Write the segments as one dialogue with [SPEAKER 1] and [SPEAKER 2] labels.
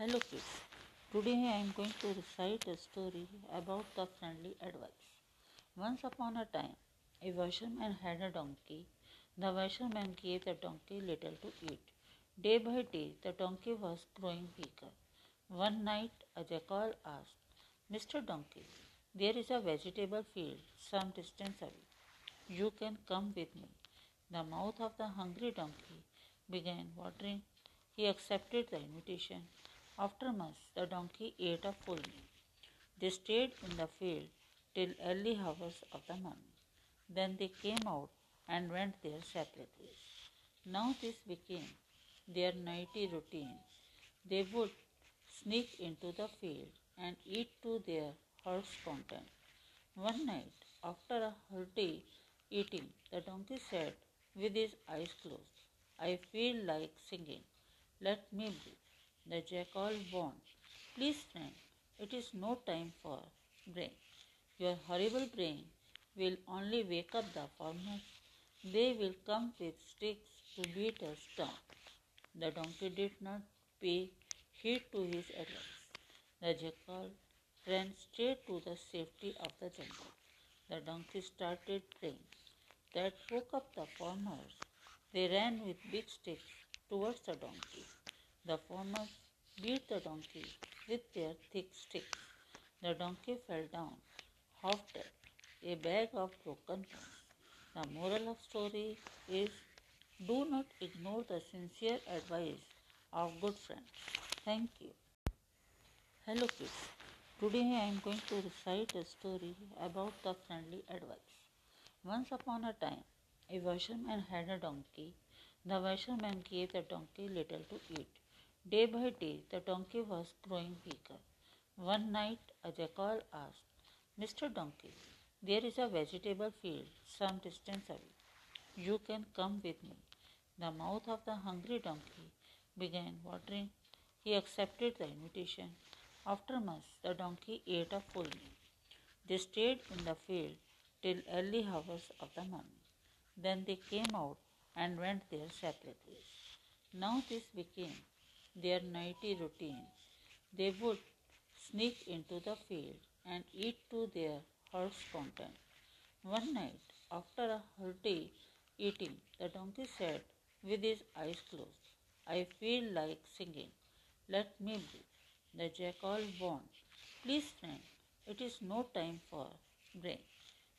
[SPEAKER 1] Hello kids. Today I am going to recite a story about the friendly advice. Once upon a time, a washerman had a donkey. The washerman gave the donkey little to eat. Day by day, the donkey was growing weaker. One night, a jackal asked, Mr. Donkey, there is a vegetable field some distance away. You can come with me. The mouth of the hungry donkey began watering. He accepted the invitation after months, the donkey ate a full meal. They stayed in the field till early hours of the morning. Then they came out and went their separate ways. Now this became their nightly routine. They would sneak into the field and eat to their heart's content. One night, after a hearty eating, the donkey said with his eyes closed, I feel like singing. Let me breathe. The jackal warned, Please, friend, it is no time for brain. Your horrible brain will only wake up the farmers. They will come with sticks to beat us down. The donkey did not pay heed to his advice. The jackal ran straight to the safety of the jungle. The donkey started praying. That woke up the farmers. They ran with big sticks towards the donkey. The farmers beat the donkey with their thick sticks. The donkey fell down, half dead, a bag of broken bones. The moral of story is do not ignore the sincere advice of good friends. Thank you. Hello kids. Today I am going to recite a story about the friendly advice. Once upon a time, a washerman had a donkey. The washerman gave the donkey little to eat. Day by day, the donkey was growing weaker. One night, a jackal asked, Mr. Donkey, there is a vegetable field some distance away. You can come with me. The mouth of the hungry donkey began watering. He accepted the invitation. After months, the donkey ate a full meal. They stayed in the field till early hours of the morning. Then they came out and went their separate ways. Now this became their nightly routine. They would sneak into the field and eat to their heart's content. One night, after a hearty eating, the donkey said with his eyes closed, I feel like singing. Let me breathe. The jackal warned, Please, friend, it is no time for brain.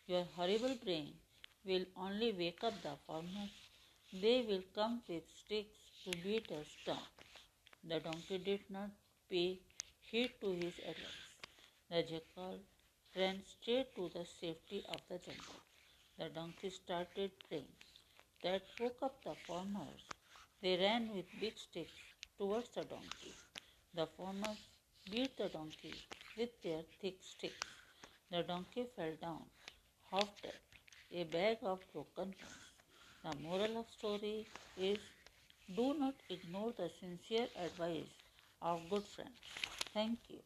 [SPEAKER 1] Your horrible brain will only wake up the farmers. They will come with sticks to beat us down. The donkey did not pay heed to his advice. The jackal ran straight to the safety of the jungle. The donkey started praying. That woke up the farmers. They ran with big sticks towards the donkey. The farmers beat the donkey with their thick sticks. The donkey fell down, half dead, a bag of broken bones. The moral of story is do not ignore the sincere advice of good friends. Thank you.